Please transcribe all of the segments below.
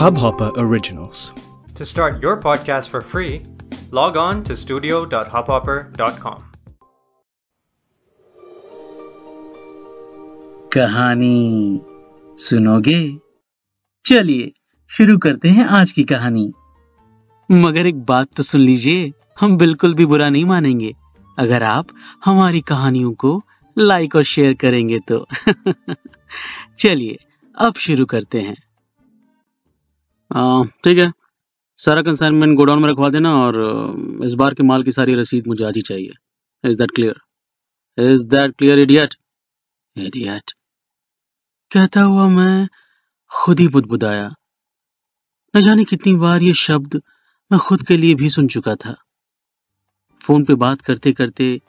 Hubhopper Originals. To start your podcast for free, log on to studio.hubhopper.com. कहानी सुनोगे चलिए शुरू करते हैं आज की कहानी मगर एक बात तो सुन लीजिए हम बिल्कुल भी बुरा नहीं मानेंगे अगर आप हमारी कहानियों को लाइक और शेयर करेंगे तो चलिए, अब शुरू करते हैं। ठीक है। सारा कंसाइनमेंट गोडाउन में रखवा देना और इस बार के माल की सारी रसीद मुझे आज ही चाहिए। Is that clear is that clear idiot idiot कहता हुआ मैं खुद ही बुदबुदाया। न जाने कितनी बार ये शब्द मैं खुद के लिए भी सुन चुका था। फ़ोन पे बात करते करते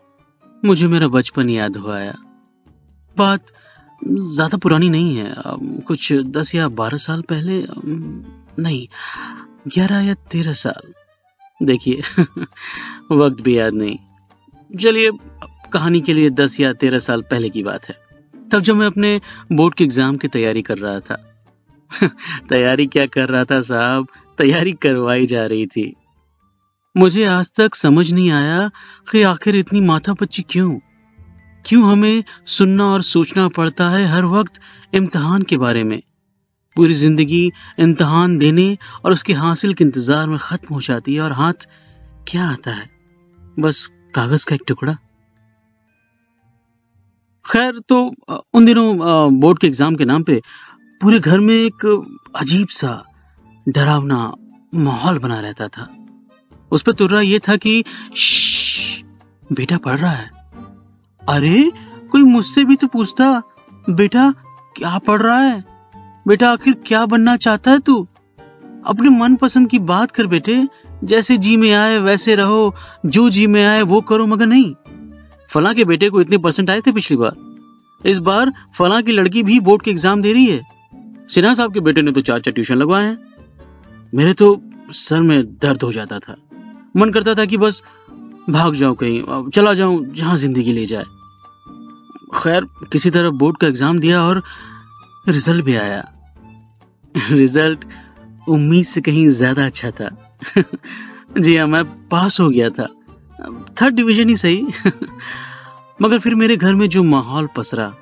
मुझे मेरा बचपन याद हो आया। बात ज़्यादा पुरानी नहीं है। कुछ दस या बारह साल पहले नहीं, ग्यारह या तेरह साल। देखिए, वक्त भी याद नहीं। चलिए, कहानी के लिए दस या तेरह साल पहले की बात है। तब जब मैं अपने बोर्ड के एग्ज़ाम की तैयारी कर रहा था। तैयारी क्या कर रहा था साहब? तैयारी करवाई जा रही थी। मुझे आज तक समझ नहीं आया कि आखिर इतनी माथा माथापच्ची क्यों? क्यों हमें सुनना और सोचना पड़ता है हर वक्त इम्तहान के बारे में? पूरी ज़िंदगी इम्तहान देने और उसके हासिल के इंतज़ार में खत्म हो जाती है और हाथ क्या आता है? बस कागज़ का एक टुकड़ा। खैर तो उन दिनों बोर्ड के एग्ज़ाम के नाम पे पूरे घर में एक अजीब सा डरावना माहौल बना रहता था। उस पर तुर्रा यह था कि बेटा पढ़ रहा है। अरे, कोई मुझसे भी तो पूछता, बेटा, क्या पढ़ रहा है? बेटा, आखिर क्या बनना चाहता है तू? अपने मन पसंद की बात कर बेटे, जैसे जी में आए, वैसे रहो, जो जी में आए, वो करो, मगर नहीं। फला के बेटे को इतने परसेंट आए थे पिछली बार। इस बार फला की लड़की भी बोर्ड के एग्ज़ाम दे रही है। सिन्हा साहब के बेटे ने तो चार चार ट्यूशन लगवाए हैं। मेरे तो सर में दर्द हो जाता था। मन करता था कि बस भाग जाऊँ कहीं चला जाऊँ जहाँ ज़िंदगी ले जाए। खैर, किसी तरह बोर्ड का एग्ज़ाम दिया और रिज़ल्ट भी आया। रिज़ल्ट उम्मीद से कहीं ज़्यादा अच्छा था। जी हाँ मैं पास हो गया था। थर्ड डिवीज़न ही सही। मगर फिर मेरे घर में जो माहौल पसरा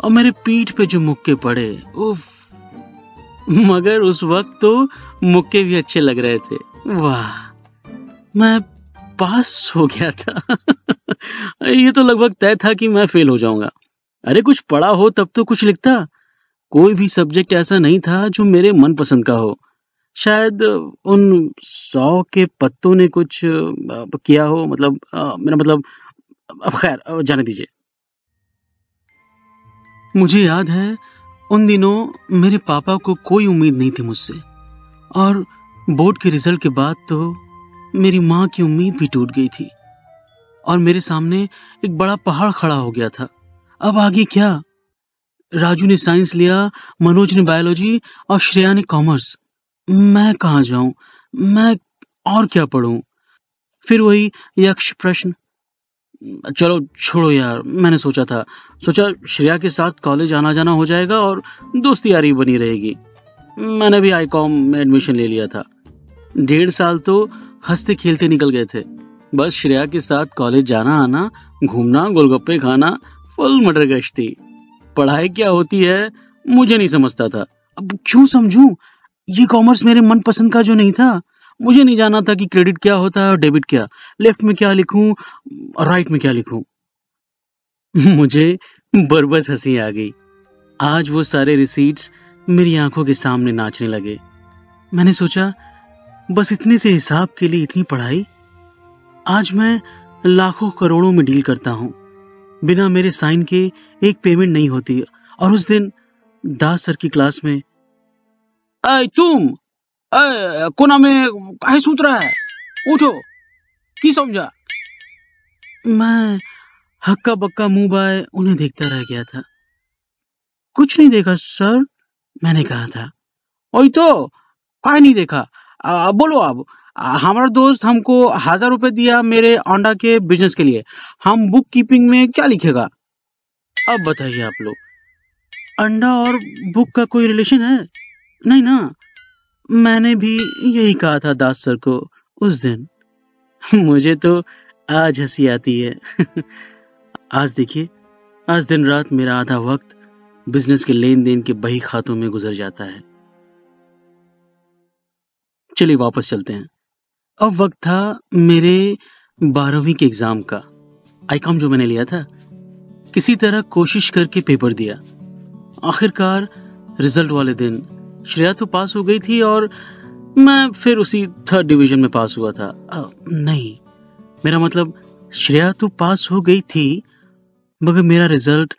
और मेरे पीठ पे जो मुक्के पड़े, उफ। मगर उस वक्त तो मुक्के भी अच्छे लग रहे थे। वाह, मैं पास हो गया था। ये तो लगभग तय था कि मैं फेल हो जाऊँगा। अरे, कुछ पढ़ा हो तब तो कुछ लिखता। कोई भी सब्जेक्ट ऐसा नहीं था जो मेरे मनपसंद का हो। शायद उन सौ के पत्तों ने कुछ किया हो मतलब मेरा मतलब अब खैर जाने दीजिए। मुझे याद है, उन दिनों मेरे पापा को कोई उम्मीद नहीं थी मुझसे। और बोर्ड के रिज़ल्ट के बाद तो मेरी माँ की उम्मीद भी टूट गई थी और मेरे सामने एक बड़ा पहाड़ खड़ा हो गया था। अब आगे क्या? राजू ने साइंस लिया, मनोज ने बायोलॉजी और श्रेया ने कॉमर्स। मैं कहाँ जाऊँ? मैं और क्या पढ़ूं? फिर वही यक्ष प्रश्न। चलो छोड़ो यार, मैंने सोचा था। सोचा श्रेया के साथ कॉलेज आना जाना हो जाएगा और दोस्ती यारी बनी रहेगी। मैंने भी आई कॉम में एडमिशन ले लिया था। डेढ़ साल तो हँसते खेलते निकल गए थे। बस श्रेया के साथ कॉलेज जाना, आना, घूमना, गोलगप्पे खाना फुल मटर गश्ती। पढ़ाई क्या होती है, मुझे नहीं समझता था। अब क्यों समझूं? ये कॉमर्स मेरे मनपसंद का जो नहीं था। मुझे नहीं जाना था कि क्रेडिट क्या होता है और डेबिट क्या। लेफ़्ट में क्या लिखूं और राइट में क्या लिखूं? मुझे बरबस हँसी आ गई। आज वो सारे रिसीट्स मेरी आँखों के सामने नाचने लगे। मैंने सोचा बस इतने से हिसाब के लिए इतनी पढ़ाई। आज मैं लाखों करोड़ों में डील करता हूँ। बिना मेरे साइन के एक पेमेंट नहीं होती। और उस दिन दास सर की क्लास में अय तुम अय कोना में, काहे सूत रहा है? उठो, की समझा? मैं हक्का बक्का मुँह बाय उन्हें देखता रह गया था। कुछ नहीं देखा, सर? मैंने कहा था। ओ तो काय नहीं देखा? आ, बोलो अब आ, हमारा दोस्त हमको हज़ार रुपए दिया मेरे अंडा के बिज़नेस के लिए। हम बुक कीपिंग में क्या लिखेगा? अब बताइए आप लोग। अंडा और बुक का कोई रिलेशन है? नहीं ना? मैंने भी यही कहा था दास सर को उस दिन। मुझे तो आज हँसी आती है। आज देखिए आज दिन रात मेरा आधा वक्त बिज़नेस के लेन देन के बही खातों में गुजर जाता है। चलिए वापस चलते हैं। अब वक्त था मेरे बारहवीं के एग्ज़ाम का। आईकॉम जो मैंने लिया था किसी तरह कोशिश करके पेपर दिया। आखिरकार रिज़ल्ट वाले दिन श्रेया तो पास हो गई थी और मैं फिर उसी थर्ड डिवीज़न में पास हुआ था। आ, नहीं मेरा मतलब श्रेया तो पास हो गई थी मगर मेरा रिज़ल्ट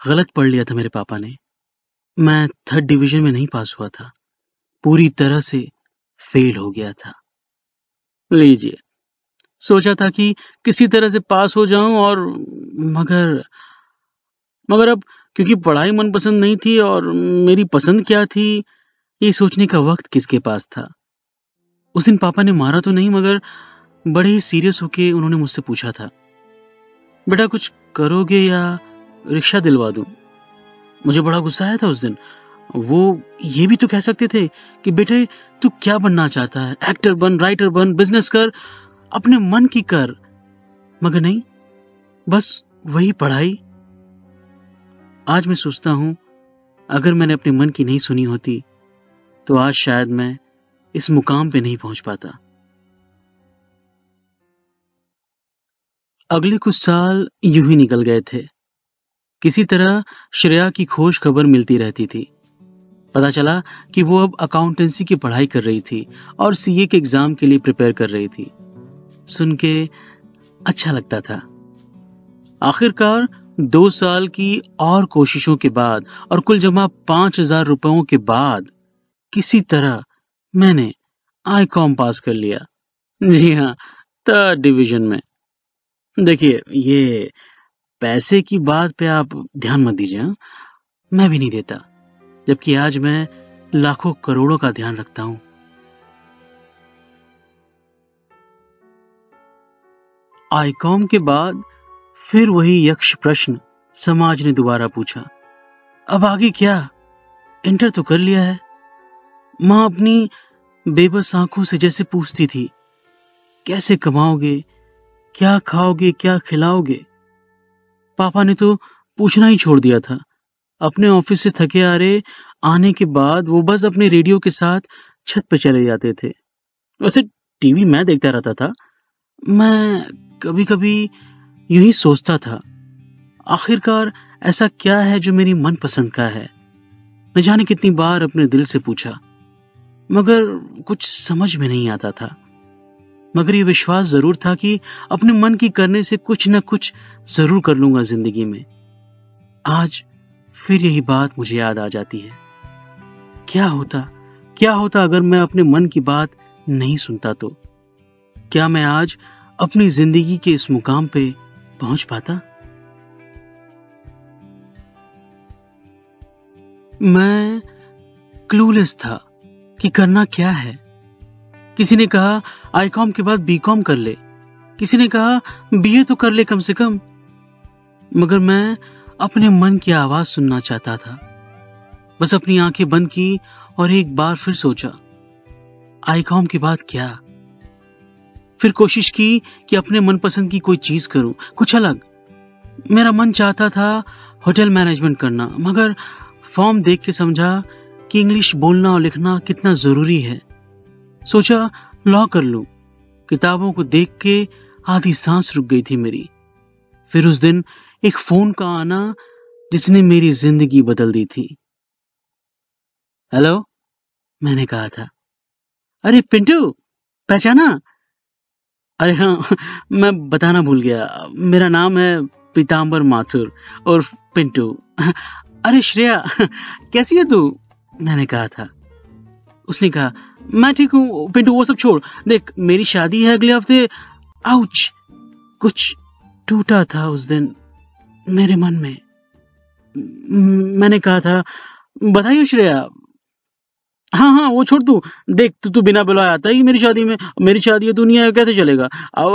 गलत पढ़ लिया था मेरे पापा ने। मैं थर्ड डिवीज़न में नहीं पास हुआ था। पूरी तरह से फेल हो गया था। लीजिए, सोचा था कि किसी तरह से पास हो जाऊँ और मगर मगर अब क्योंकि पढ़ाई मनपसंद नहीं थी और मेरी पसंद क्या थी, ये सोचने का वक्त किसके पास था? उस दिन पापा ने मारा तो नहीं, मगर बड़े ही सीरियस होके उन्होंने मुझसे पूछा था, बेटा कुछ करोगे या रिक्शा दिलवा दूँ? मुझे बड़ा गुस्सा आया था उस दिन। वो ये भी तो कह सकते थे कि बेटे, तू क्या बनना चाहता है? एक्टर बन राइटर बन बिज़नेस कर, अपने मन की कर। मगर नहीं, बस वही पढ़ाई। आज मैं सोचता हूँ, अगर मैंने अपने मन की नहीं सुनी होती तो आज शायद मैं इस मुकाम पे नहीं पहुँच पाता। अगले कुछ साल यूँ ही निकल गए थे। किसी तरह श्रेया की खोज खबर मिलती रहती थी। पता चला कि वो अब अकाउंटेंसी की पढ़ाई कर रही थी और सीए के एग्ज़ाम के लिए प्रिपेयर कर रही थी। सुन के अच्छा लगता था। आखिरकार दो साल की और कोशिशों के बाद और कुल जमा पाँच हज़ार रुपयों के बाद किसी तरह मैंने आई कॉम पास कर लिया। जी हाँ थर्ड डिवीज़न में। देखिए, ये पैसे की बात पे आप ध्यान मत दीजिए हाँ? मैं भी नहीं देता। जबकि आज मैं लाखों करोड़ों का ध्यान रखता हूँ। आईकॉम के बाद फिर वही यक्ष प्रश्न समाज ने दोबारा पूछा। अब आगे क्या? इंटर तो कर लिया है। माँ अपनी बेबस आँखों से जैसे पूछती थी, कैसे कमाओगे? क्या खाओगे? क्या खिलाओगे? पापा ने तो पूछना ही छोड़ दिया था। अपने ऑफ़िस से थके आ रहे आने के बाद वो बस अपने रेडियो के साथ छत पर चले जाते थे। वैसे टीवी मैं देखता रहता था। मैं कभी कभी यूँ ही सोचता था, आखिरकार ऐसा क्या है जो मेरी मनपसंद का है? न जाने कितनी बार अपने दिल से पूछा, मगर कुछ समझ में नहीं आता था। मगर ये विश्वास ज़रूर था कि अपने मन की करने से कुछ न कुछ ज़रूर कर लूँगा ज़िंदगी में। आज फिर यही बात मुझे याद आ जाती है। क्या होता क्या होता अगर मैं अपने मन की बात नहीं सुनता तो? क्या मैं आज अपनी ज़िंदगी के इस मुकाम पे पहुँच पाता? मैं क्लूलेस था कि करना क्या है। किसी ने कहा आईकॉम के बाद बीकॉम कर ले। किसी ने कहा, बीए तो कर ले कम से कम। मगर मैं अपने मन की आवाज़ सुनना चाहता था। बस अपनी आँखें बंद की और एक बार फिर सोचा आईकॉम के बाद क्या? फिर कोशिश की कि अपने मनपसंद की कोई चीज़ करूँ, कुछ अलग। मेरा मन चाहता था होटल मैनेजमेंट करना, मगर फॉर्म देख के समझा कि इंग्लिश बोलना और लिखना कितना ज़रूरी है। सोचा, लॉ कर लूँ। किताबों को देख के आधी सांस रुक गई थी मेरी। फिर उस दिन एक फ़ोन का आना जिसने मेरी ज़िंदगी बदल दी थी। हेलो मैंने कहा था। अरे, पिंटू, पहचाना? अरे हाँ मैं बताना भूल गया। मेरा नाम है पीताम्बर माथुर और पिंटू। अरे, श्रेया, कैसी है तू? मैंने कहा था। उसने कहा, मैं ठीक हूँ, पिंटू, वो सब छोड़। देख, मेरी शादी है अगले हफ़्ते। आउच, कुछ टूटा था उस दिन। मेरे मन में। मैंने कहा था, बताइए श्रेया। हाँ हाँ वो छोड़ तू। देख, तू तू बिना बुलाए आता है मेरी शादी में। मेरी शादी है तू नहीं आया कैसे चलेगा?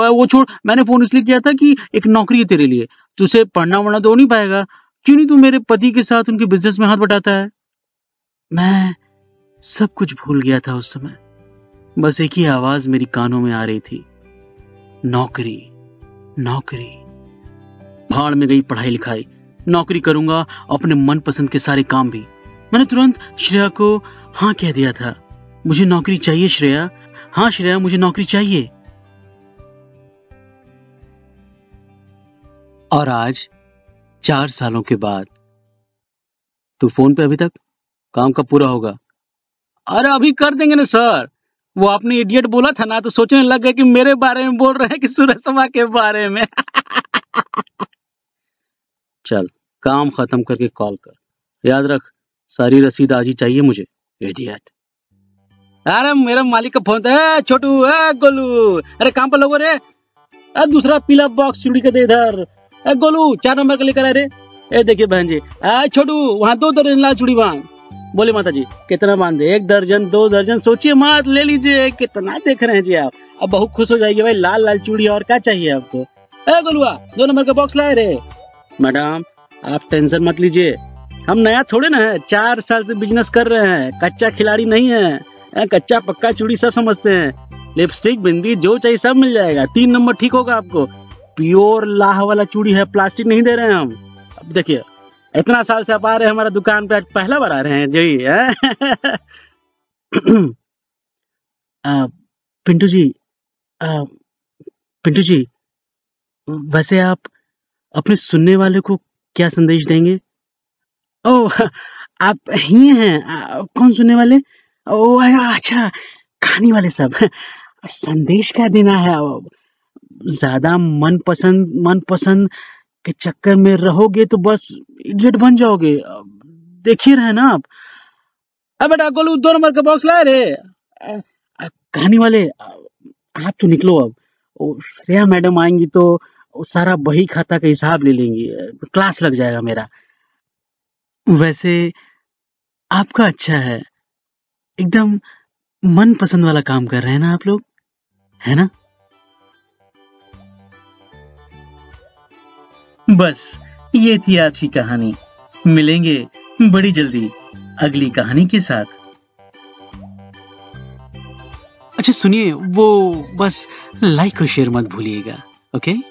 वो छोड़, मैंने फ़ोन इसलिए किया था कि एक नौकरी है तेरे लिए। तुझे पढ़ना वढ़ना तो नहीं पाएगा। क्यों नहीं तू मेरे पति के साथ उनके बिज़नेस में हाथ बटाता है? मैं सब कुछ भूल गया था उस समय। बस एक ही आवाज़ मेरी कानों में आ रही थी। नौकरी नौकरी। भाड़ में गई पढ़ाई लिखाई। नौकरी करूँगा, अपने मनपसंद के सारे काम भी। मैंने तुरंत श्रेया को हाँ कह दिया था। मुझे नौकरी चाहिए, श्रेया। हाँ श्रेया, मुझे नौकरी चाहिए। और आज, चार सालों के बाद, तू फ़ोन पे अभी तक? काम कब पूरा होगा? अरे, अभी कर देंगे ना, सर। वो आपने इडियट बोला था ना तो सोचने लग गए कि मेरे बारे में बोल रहे हैं कि सूरज सभा के बारे में। चल, काम खत्म करके कॉल कर। याद रख, सारी रसीद आज ही चाहिए मुझे इडियट अरे मेरे मालिक का फ़ोन था छोटू गोलू। अरे काम पर लोगो रे? अरे दूसरा पीला बॉक्स चूड़ी का दे इधर। गोलू, चार नंबर का लेकर आ रे। ए, देखिए बहन जी छोटू, वहाँ दो दर्जन लाल चूड़ी बाँध बोले माता जी कितना बांधे एक दर्जन, दो दर्जन, सोचिए मात, ले लीजिए। कितना देख रहे हैं जी आप। अब बहुत खुश हो जाएगी भाई, लाल लाल चूड़ी और क्या चाहिए आपको? ए, गोलुआ, दो नंबर का बॉक्स लाए रे। मैडम आप टेंशन मत लीजिए। हम नया थोड़े ना है चार साल से बिज़नेस कर रहे हैं कच्चा खिलाड़ी नहीं है। कच्चा पक्का चूड़ी सब समझते हैं। लिपस्टिक बिंदी जो चाहिए सब मिल जाएगा। तीन नंबर ठीक होगा आपको। प्योर लाह वाला चूड़ी है प्लास्टिक नहीं दे रहे हैं हम। अब देखिए इतना साल से आप आ रहे हैं हमारा दुकान पे पहला बार आ रहे हैं जी पिंटू जी आ, पिंटू जी वैसे आप अपने सुनने वाले को क्या संदेश देंगे? ओ आप ही हैं। कौन सुनने वाले? ओ अच्छा कहानी वाले सब। संदेश क्या देना है? ज़्यादा मनपसंद मनपसंद के चक्कर में रहोगे तो बस इडियट बन जाओगे। देखिए रहे ना आप। अब बेटा, गोलू, दो नंबर का बॉक्स लाए रे। कहानी वाले, आप तो निकलो अब। श्रेया मैडम आएँगी तो सारा बही खाता का हिसाब ले लेंगी। क्लास लग जाएगा मेरा। वैसे आपका अच्छा है। एकदम मन पसंद वाला काम कर रहे हैं ना आप लोग? है ना? बस, ये थी आज की कहानी। मिलेंगे बड़ी जल्दी अगली कहानी के साथ। अच्छा सुनिए, वो बस लाइक और शेयर मत भूलिएगा ओके